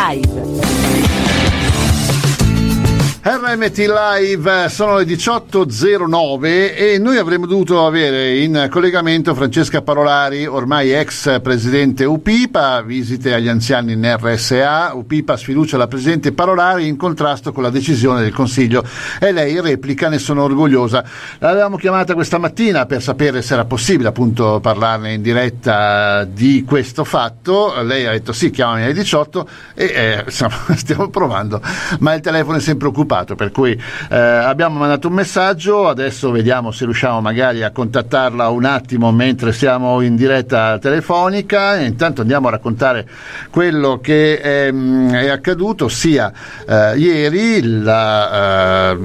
Live. RMT Live sono le 18.09 e noi avremmo dovuto avere in collegamento Francesca Parolari, ormai ex presidente UPIPA, visite agli anziani in RSA, UPIPA sfiducia la presidente Parolari in contrasto con la decisione del Consiglio. E lei replica, ne sono orgogliosa. L'avevamo chiamata questa mattina per sapere se era possibile appunto parlarne in diretta di questo fatto, lei ha detto sì, chiamami alle 18 e eh, stiamo provando, ma il telefono è sempre occupato occupato, per cui eh, abbiamo mandato un messaggio, adesso vediamo se riusciamo magari a contattarla un attimo mentre siamo in diretta telefonica. Intanto andiamo a raccontare quello che è, mm, è accaduto, sia eh, ieri la, eh,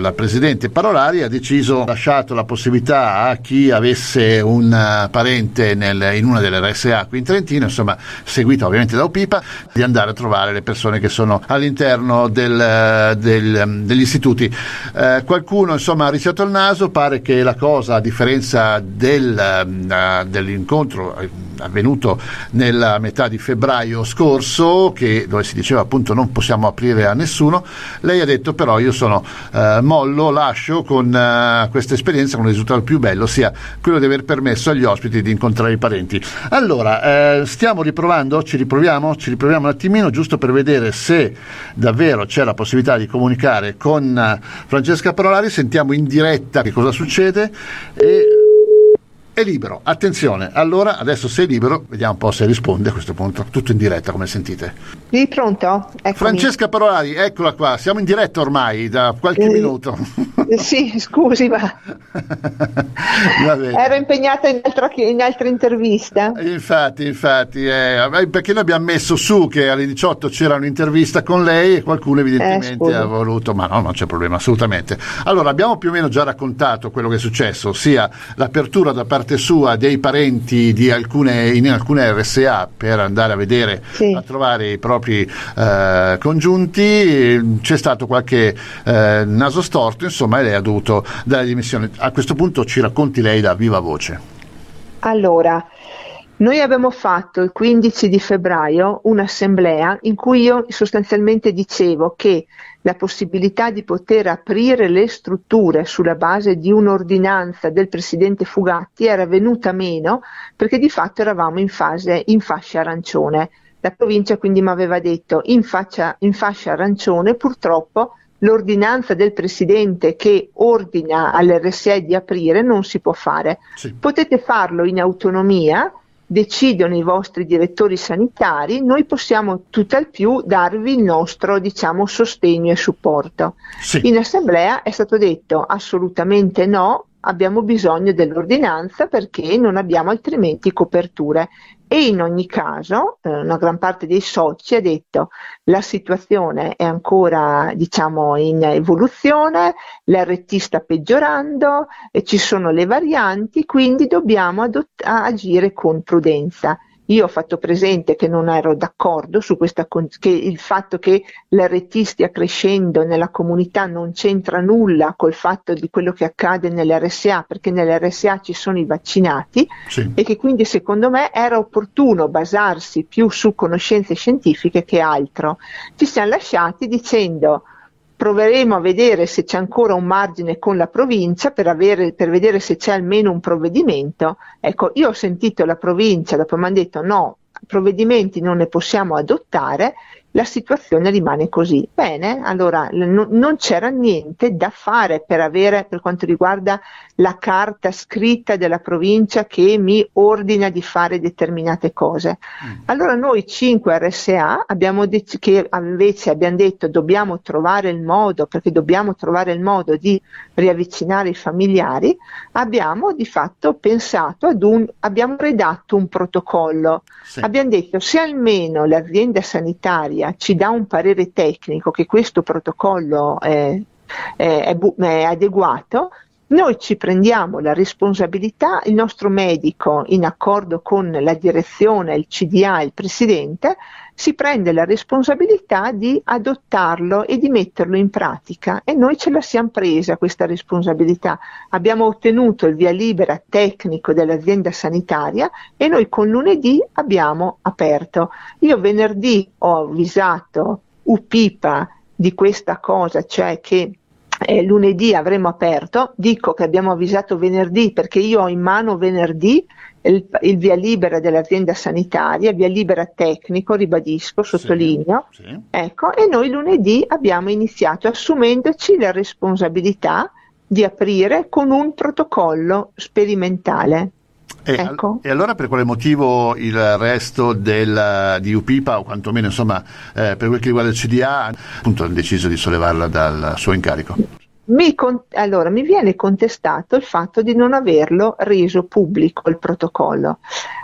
la, Presidente Parolari ha deciso, ha lasciato la possibilità a chi avesse un parente nel, in una delle RSA qui in Trentino, insomma seguita ovviamente da UPIPA, di andare a trovare le persone che sono all'interno del, del del, degli istituti. Eh, qualcuno insomma ha rischiato il naso, pare che la cosa, a differenza del, uh, dell'incontro eh, avvenuto nella metà di febbraio scorso, che, dove si diceva appunto non possiamo aprire a nessuno, lei ha detto però io sono uh, mollo, lascio con uh, questa esperienza con un risultato più bello, sia quello di aver permesso agli ospiti di incontrare i parenti. Allora, stiamo riprovando, ci riproviamo, ci riproviamo un attimino giusto per vedere se davvero c'è la possibilità di comunicare comunicare con eh, Francesca Parolari, sentiamo in diretta che cosa succede e è libero, attenzione, allora adesso sei libero, vediamo un po' se risponde a questo punto, tutto in diretta come sentite. Sì, pronto? Eccomi. Francesca Parolari, eccola qua, siamo in diretta ormai da qualche eh, minuto. Sì, scusi, ma ero impegnata in, altra, in altre interviste. Infatti, infatti, eh, perché noi abbiamo messo su che alle 18 c'era un'intervista con lei e qualcuno evidentemente eh, ha voluto, ma no, non c'è problema, assolutamente. Allora, abbiamo più o meno già raccontato quello che è successo, ossia l'apertura da parte sua dei parenti di alcune, in alcune RSA per andare a vedere, sì. a trovare i propri eh, congiunti, c'è stato qualche eh, naso storto, insomma, e lei ha dovuto dare dimissioni. A questo punto ci racconti lei da viva voce. Allora, noi abbiamo fatto il 15 di febbraio un'assemblea in cui io sostanzialmente dicevo che la possibilità di poter aprire le strutture sulla base di un'ordinanza del presidente Fugatti era venuta meno perché di fatto eravamo in, fase, in fascia arancione. La provincia quindi mi aveva detto in, faccia, in fascia arancione purtroppo l'ordinanza del Presidente che ordina all'RSE di aprire non si può fare. Sì. Potete farlo in autonomia, decidono i vostri direttori sanitari, noi possiamo tutt'al più darvi il nostro diciamo, sostegno e supporto. Sì. In assemblea è stato detto assolutamente no, abbiamo bisogno dell'ordinanza perché non abbiamo altrimenti coperture e in ogni caso eh, una gran parte dei soci ha detto la situazione è ancora diciamo in evoluzione, l'RT sta peggiorando, e ci sono le varianti, quindi dobbiamo adott- agire con prudenza. Io ho fatto presente che non ero d'accordo su questa, che il fatto che l'RT stia crescendo nella comunità non c'entra nulla col fatto di quello che accade nell'RSA, perché nell'RSA ci sono i vaccinati sì. e che quindi secondo me era opportuno basarsi più su conoscenze scientifiche che altro. Ci siamo lasciati dicendo proveremo a vedere se c'è ancora un margine con la provincia per, avere, per, vedere se c'è almeno un provvedimento. Ecco, io ho sentito la provincia, dopo mi hanno detto no, provvedimenti non ne possiamo adottare la situazione rimane così. Bene, allora n- non c'era niente da fare per avere, per quanto riguarda la carta scritta della provincia che mi ordina di fare determinate cose. Mm. Allora noi 5 RSA abbiamo de- che invece abbiamo detto dobbiamo trovare il modo, perché dobbiamo trovare il modo di riavvicinare i familiari, abbiamo di fatto pensato ad un, abbiamo redatto un protocollo. Sì. Abbiamo detto se almeno l'azienda sanitaria Italia ci dà un parere tecnico che questo protocollo è, è, è, è adeguato, noi ci prendiamo la responsabilità, il nostro medico in accordo con la direzione, il CDA, il presidente, si prende la responsabilità di adottarlo e di metterlo in pratica e noi ce la siamo presa questa responsabilità. Abbiamo ottenuto il via libera tecnico dell'azienda sanitaria e noi con lunedì abbiamo aperto. Io venerdì ho avvisato UPIPA di questa cosa, cioè che eh, lunedì avremo aperto, dico che abbiamo avvisato venerdì perché io ho in mano venerdì il, il via libera dell'azienda sanitaria, via libera tecnico, ribadisco, sottolineo, sì, sì. Ecco, e noi lunedì abbiamo iniziato assumendoci la responsabilità di aprire con un protocollo sperimentale. E, ecco. e, allora per quale motivo il resto del, di UPIPA o quantomeno insomma eh, per quel che riguarda il CDA appunto hanno deciso di sollevarla dal suo incarico? Mi, con, allora, mi viene contestato il fatto di non averlo reso pubblico il protocollo.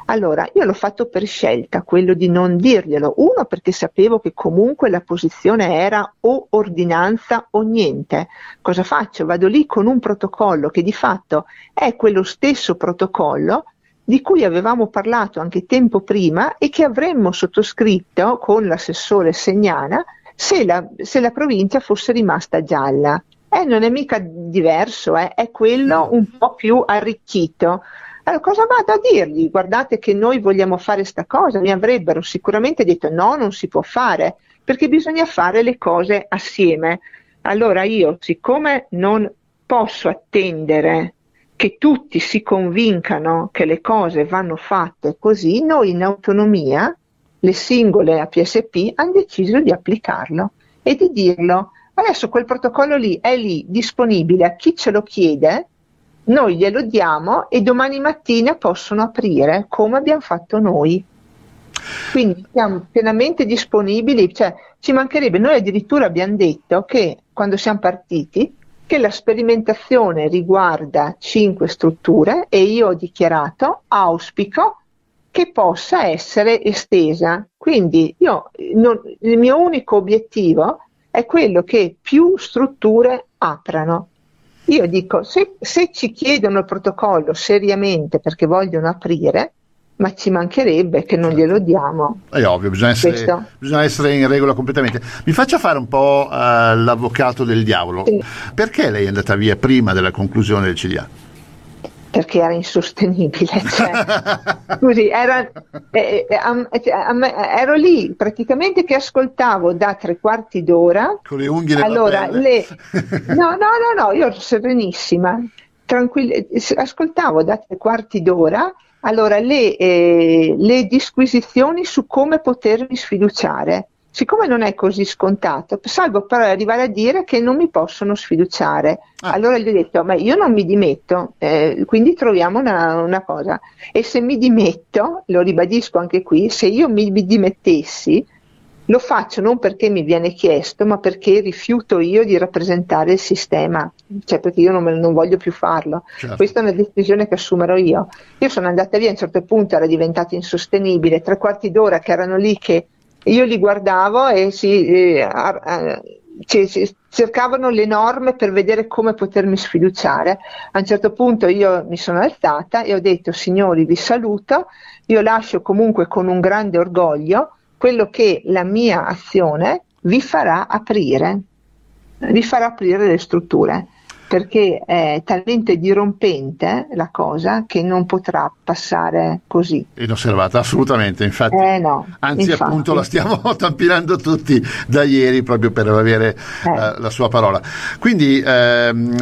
Allora, io l'ho fatto per scelta, quello di non dirglielo. Uno, perché sapevo che comunque la posizione era o ordinanza o niente. Cosa faccio? Vado lì con un protocollo che di fatto è quello stesso protocollo di cui avevamo parlato anche tempo prima e che avremmo sottoscritto con l'assessore Segnana se la, se la provincia fosse rimasta gialla. Eh, non è mica diverso, eh, è quello un po' più arricchito. Allora, cosa vado a dirgli? Guardate che noi vogliamo fare questa cosa. Mi avrebbero sicuramente detto no, non si può fare, perché bisogna fare le cose assieme. Allora io, siccome non posso attendere che tutti si convincano che le cose vanno fatte così, noi in autonomia, le singole APSP, hanno deciso di applicarlo e di dirlo Adesso quel protocollo lì è lì disponibile a chi ce lo chiede, noi glielo diamo e domani mattina possono aprire come abbiamo fatto noi. Quindi siamo pienamente disponibili, cioè ci mancherebbe, noi addirittura abbiamo detto che quando siamo partiti che la sperimentazione riguarda cinque strutture e io ho dichiarato, auspico che possa essere estesa. Quindi io, non, il mio unico obiettivo è quello che più strutture aprano. Io dico, se, se ci chiedono il protocollo seriamente perché vogliono aprire, ma ci mancherebbe che non glielo diamo. È ovvio, bisogna essere, bisogna essere, in regola completamente. Mi faccia fare un po' uh, l'avvocato del diavolo. Sì. Perché lei è andata via prima della conclusione del CDA? Perché era insostenibile. Cioè, scusi, era, eh, eh, cioè, ero lì praticamente che ascoltavo da tre quarti d'ora. Con le unghie allora, le, No, no, no, no, io ero serenissima, tranquilla, ascoltavo da tre quarti d'ora allora, le, eh, le disquisizioni su come potermi sfiduciare siccome non è così scontato, salvo però arrivare a dire che non mi possono sfiduciare. Ah. Allora gli ho detto, ma io non mi dimetto, eh, quindi troviamo una, una, cosa. E se mi dimetto, lo ribadisco anche qui, se io mi, mi dimettessi, lo faccio non perché mi viene chiesto, ma perché rifiuto io di rappresentare il sistema, cioè perché io non, non voglio più farlo. Certo. Questa è una decisione che assumerò io. Io sono andata via, a un certo punto era diventato insostenibile, tre quarti d'ora che erano lì che io li guardavo e si, eh, eh, cercavano le norme per vedere come potermi sfiduciare. A un certo punto io mi sono alzata e ho detto signori vi saluto, io lascio comunque con un grande orgoglio quello che la mia azione vi farà aprire, vi farà aprire le strutture perché è talmente dirompente la cosa che non potrà passare così. Inosservata, assolutamente, infatti. Eh no, anzi, infatti. appunto, la stiamo tampinando tutti da ieri proprio per avere eh. uh, la sua parola. Quindi, ehm,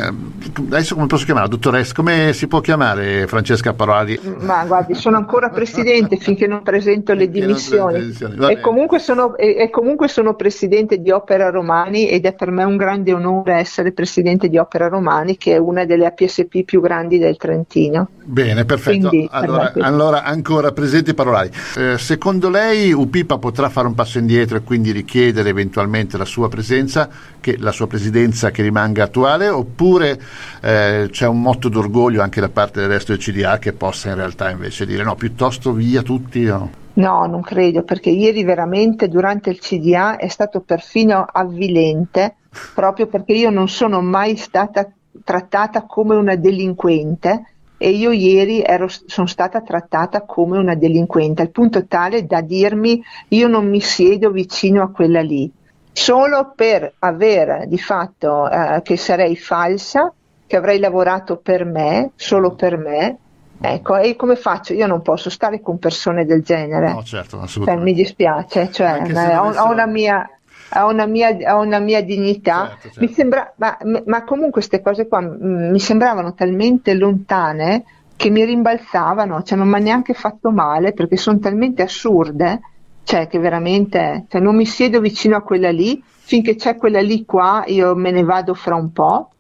adesso come posso chiamare? Dottoressa, come si può chiamare Francesca Parolari? Ma guardi, sono ancora presidente finché non presento le dimissioni. E comunque, sono, e, e comunque sono presidente di Opera Romani ed è per me un grande onore essere presidente di Opera Romani Romani, che è una delle APSP più grandi del Trentino. Bene, perfetto. Quindi, allora, allora, ancora presenti parolari. Eh, secondo lei UPIPA potrà fare un passo indietro e quindi richiedere eventualmente la sua presenza, che, la sua presidenza che rimanga attuale, oppure eh, c'è un motto d'orgoglio anche da parte del resto del CDA che possa in realtà invece dire no, piuttosto via tutti? No? No, non credo, perché ieri veramente durante il CDA è stato perfino avvilente, proprio perché io non sono mai stata trattata come una delinquente e io ieri ero, sono stata trattata come una delinquente, al punto tale da dirmi io non mi siedo vicino a quella lì, solo per avere di fatto eh, che sarei falsa, che avrei lavorato per me, solo per me, Ecco, e come faccio? Io non posso stare con persone del genere. No, certo, assolutamente. Cioè, mi dispiace, cioè, ho, ho, una mia, ho, una mia, ho, una mia, dignità. Certo, certo. Mi sembra, ma, ma, comunque queste cose qua mi sembravano talmente lontane che mi rimbalzavano, cioè non mi ha neanche fatto male perché sono talmente assurde, cioè che veramente cioè, non mi siedo vicino a quella lì, finché c'è quella lì qua io me ne vado fra un po'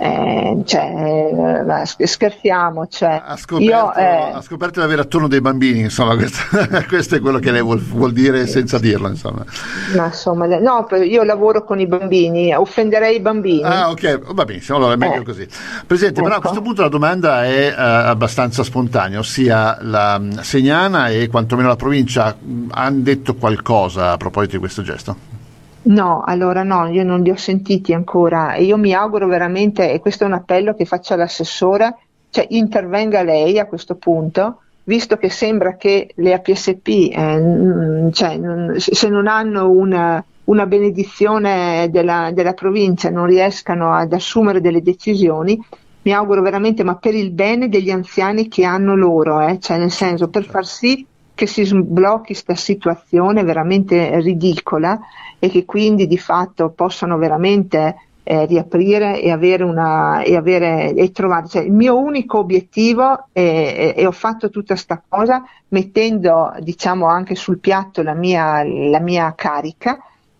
Eh, cioè, eh, scherziamo. Cioè, ha, scoperto, io, eh, ha scoperto di avere attorno dei bambini, insomma, questo, questo è quello che lei vuol, vuol dire senza dirlo. Insomma. Ma, insomma, no, io lavoro con i bambini, offenderei i bambini. Ah, ok, va benissimo, allora è meglio eh. così. Presidente, ecco. però a ecco. questo punto la domanda è uh, abbastanza spontanea, ossia la Segnana e quantomeno la provincia hanno detto qualcosa a proposito di questo gesto? No, allora no, io non li ho sentiti ancora e io mi auguro veramente, e questo è un appello che faccio all'assessore, cioè intervenga lei a questo punto, visto che sembra che le APSP, eh, cioè, se non hanno una, una benedizione della, della, provincia, non riescano ad assumere delle decisioni, mi auguro veramente, ma per il bene degli anziani che hanno loro, eh, cioè nel senso per far sì che si sblocchi questa situazione veramente ridicola e che quindi di fatto possano veramente eh, riaprire e avere una e, avere, e trovare cioè, il mio unico obiettivo è, e ho fatto tutta questa cosa mettendo diciamo anche sul piatto la mia, la mia carica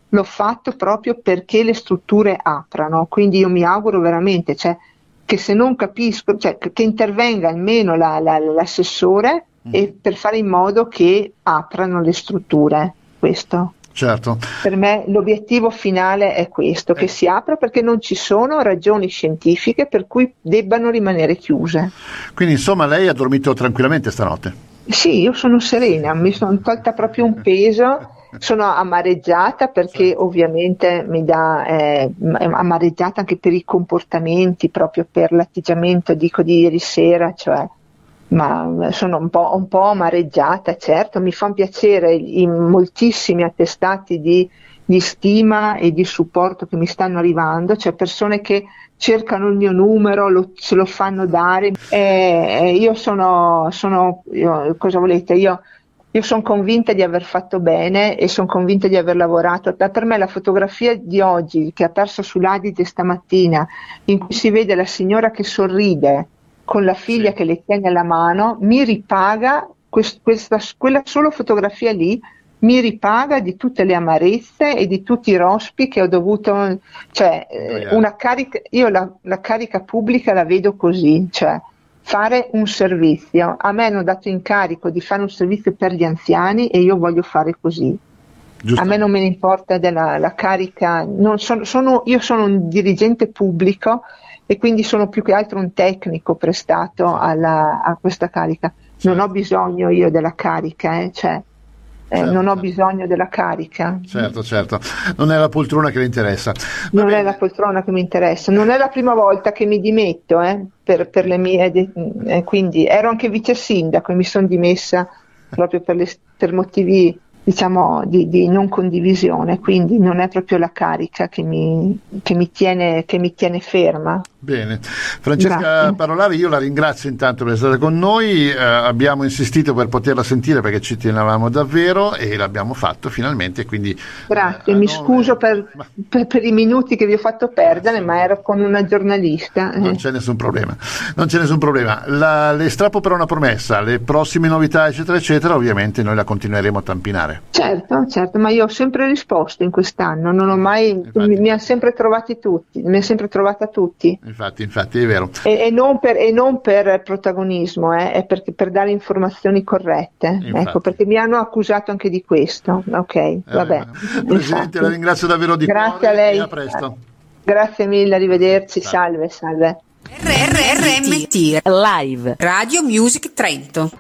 l'ho fatto proprio perché le strutture aprano. Quindi io mi auguro veramente cioè, che se non capisco cioè, che intervenga almeno la, la, l'assessore mm. e per fare in modo che aprano le strutture. Questo. Certo. Per me l'obiettivo finale è questo, che eh. si apra perché non ci sono ragioni scientifiche per cui debbano rimanere chiuse. Quindi insomma lei ha dormito tranquillamente stanotte? Sì, io sono serena, mi sono tolta proprio un peso, sono amareggiata perché ovviamente mi dà eh, amareggiata anche per i comportamenti, proprio per l'atteggiamento dico di ieri sera, cioè ma sono un po', un po', amareggiata, certo, mi fa piacere i moltissimi attestati di, di, stima e di supporto che mi stanno arrivando, cioè persone che cercano il mio numero, lo, ce lo fanno dare. E io sono, sono io, cosa volete, io, io sono convinta di aver fatto bene e sono convinta di aver lavorato. Per me la fotografia di oggi che ha perso sull'Adige stamattina, in cui si vede la signora che sorride, con la figlia sì. che le tiene la mano, mi ripaga quest, questa, quella sola fotografia lì mi ripaga di tutte le amarezze e di tutti i rospi che ho dovuto, cioè eh, una carica, io la, la, carica pubblica la vedo così, cioè fare un servizio. A me hanno dato incarico di fare un servizio per gli anziani e io voglio fare così. Giusto. A me non me ne importa della carica, sono, sono, io sono un dirigente pubblico e quindi sono più che altro un tecnico prestato alla, a questa carica. Non ho bisogno io della carica, eh, cioè, eh, certo, non ho certo. bisogno della carica. Certo, certo, non è la poltrona che mi interessa. Va non bene. è la poltrona che mi interessa, non è la prima volta che mi dimetto eh, per, per, le mie, eh, quindi ero anche vice sindaco e mi sono dimessa proprio per, le, per motivi diciamo, di, di, non condivisione, quindi non è proprio la carica che mi, che mi, tiene, che mi tiene ferma. Bene, Francesca Grazie. Parolari, io la ringrazio intanto per essere con noi, eh, abbiamo insistito per poterla sentire perché ci tenevamo davvero e l'abbiamo fatto finalmente. Quindi, Grazie, eh, mi scuso per, per, per, i minuti che vi ho fatto perdere, ma ero con una giornalista. Non c'è nessun problema, non c'è nessun problema. La, le strappo per una promessa, le prossime novità eccetera eccetera, ovviamente noi la continueremo a tampinare. Certo, certo, ma io ho sempre risposto in quest'anno, non ho mai, mi, mi ha sempre trovati tutti, mi ha sempre trovata tutti. Infatti, infatti, è vero. E, e, non, per, e non, per, protagonismo, eh, è per, per, dare informazioni corrette. Ecco, perché mi hanno accusato anche di questo. Ok, eh, vabbè. Presidente, infatti. la ringrazio davvero di Grazie cuore a lei. a presto. Grazie mille, arrivederci, salve, salve. RRRMT Live Radio Music Trento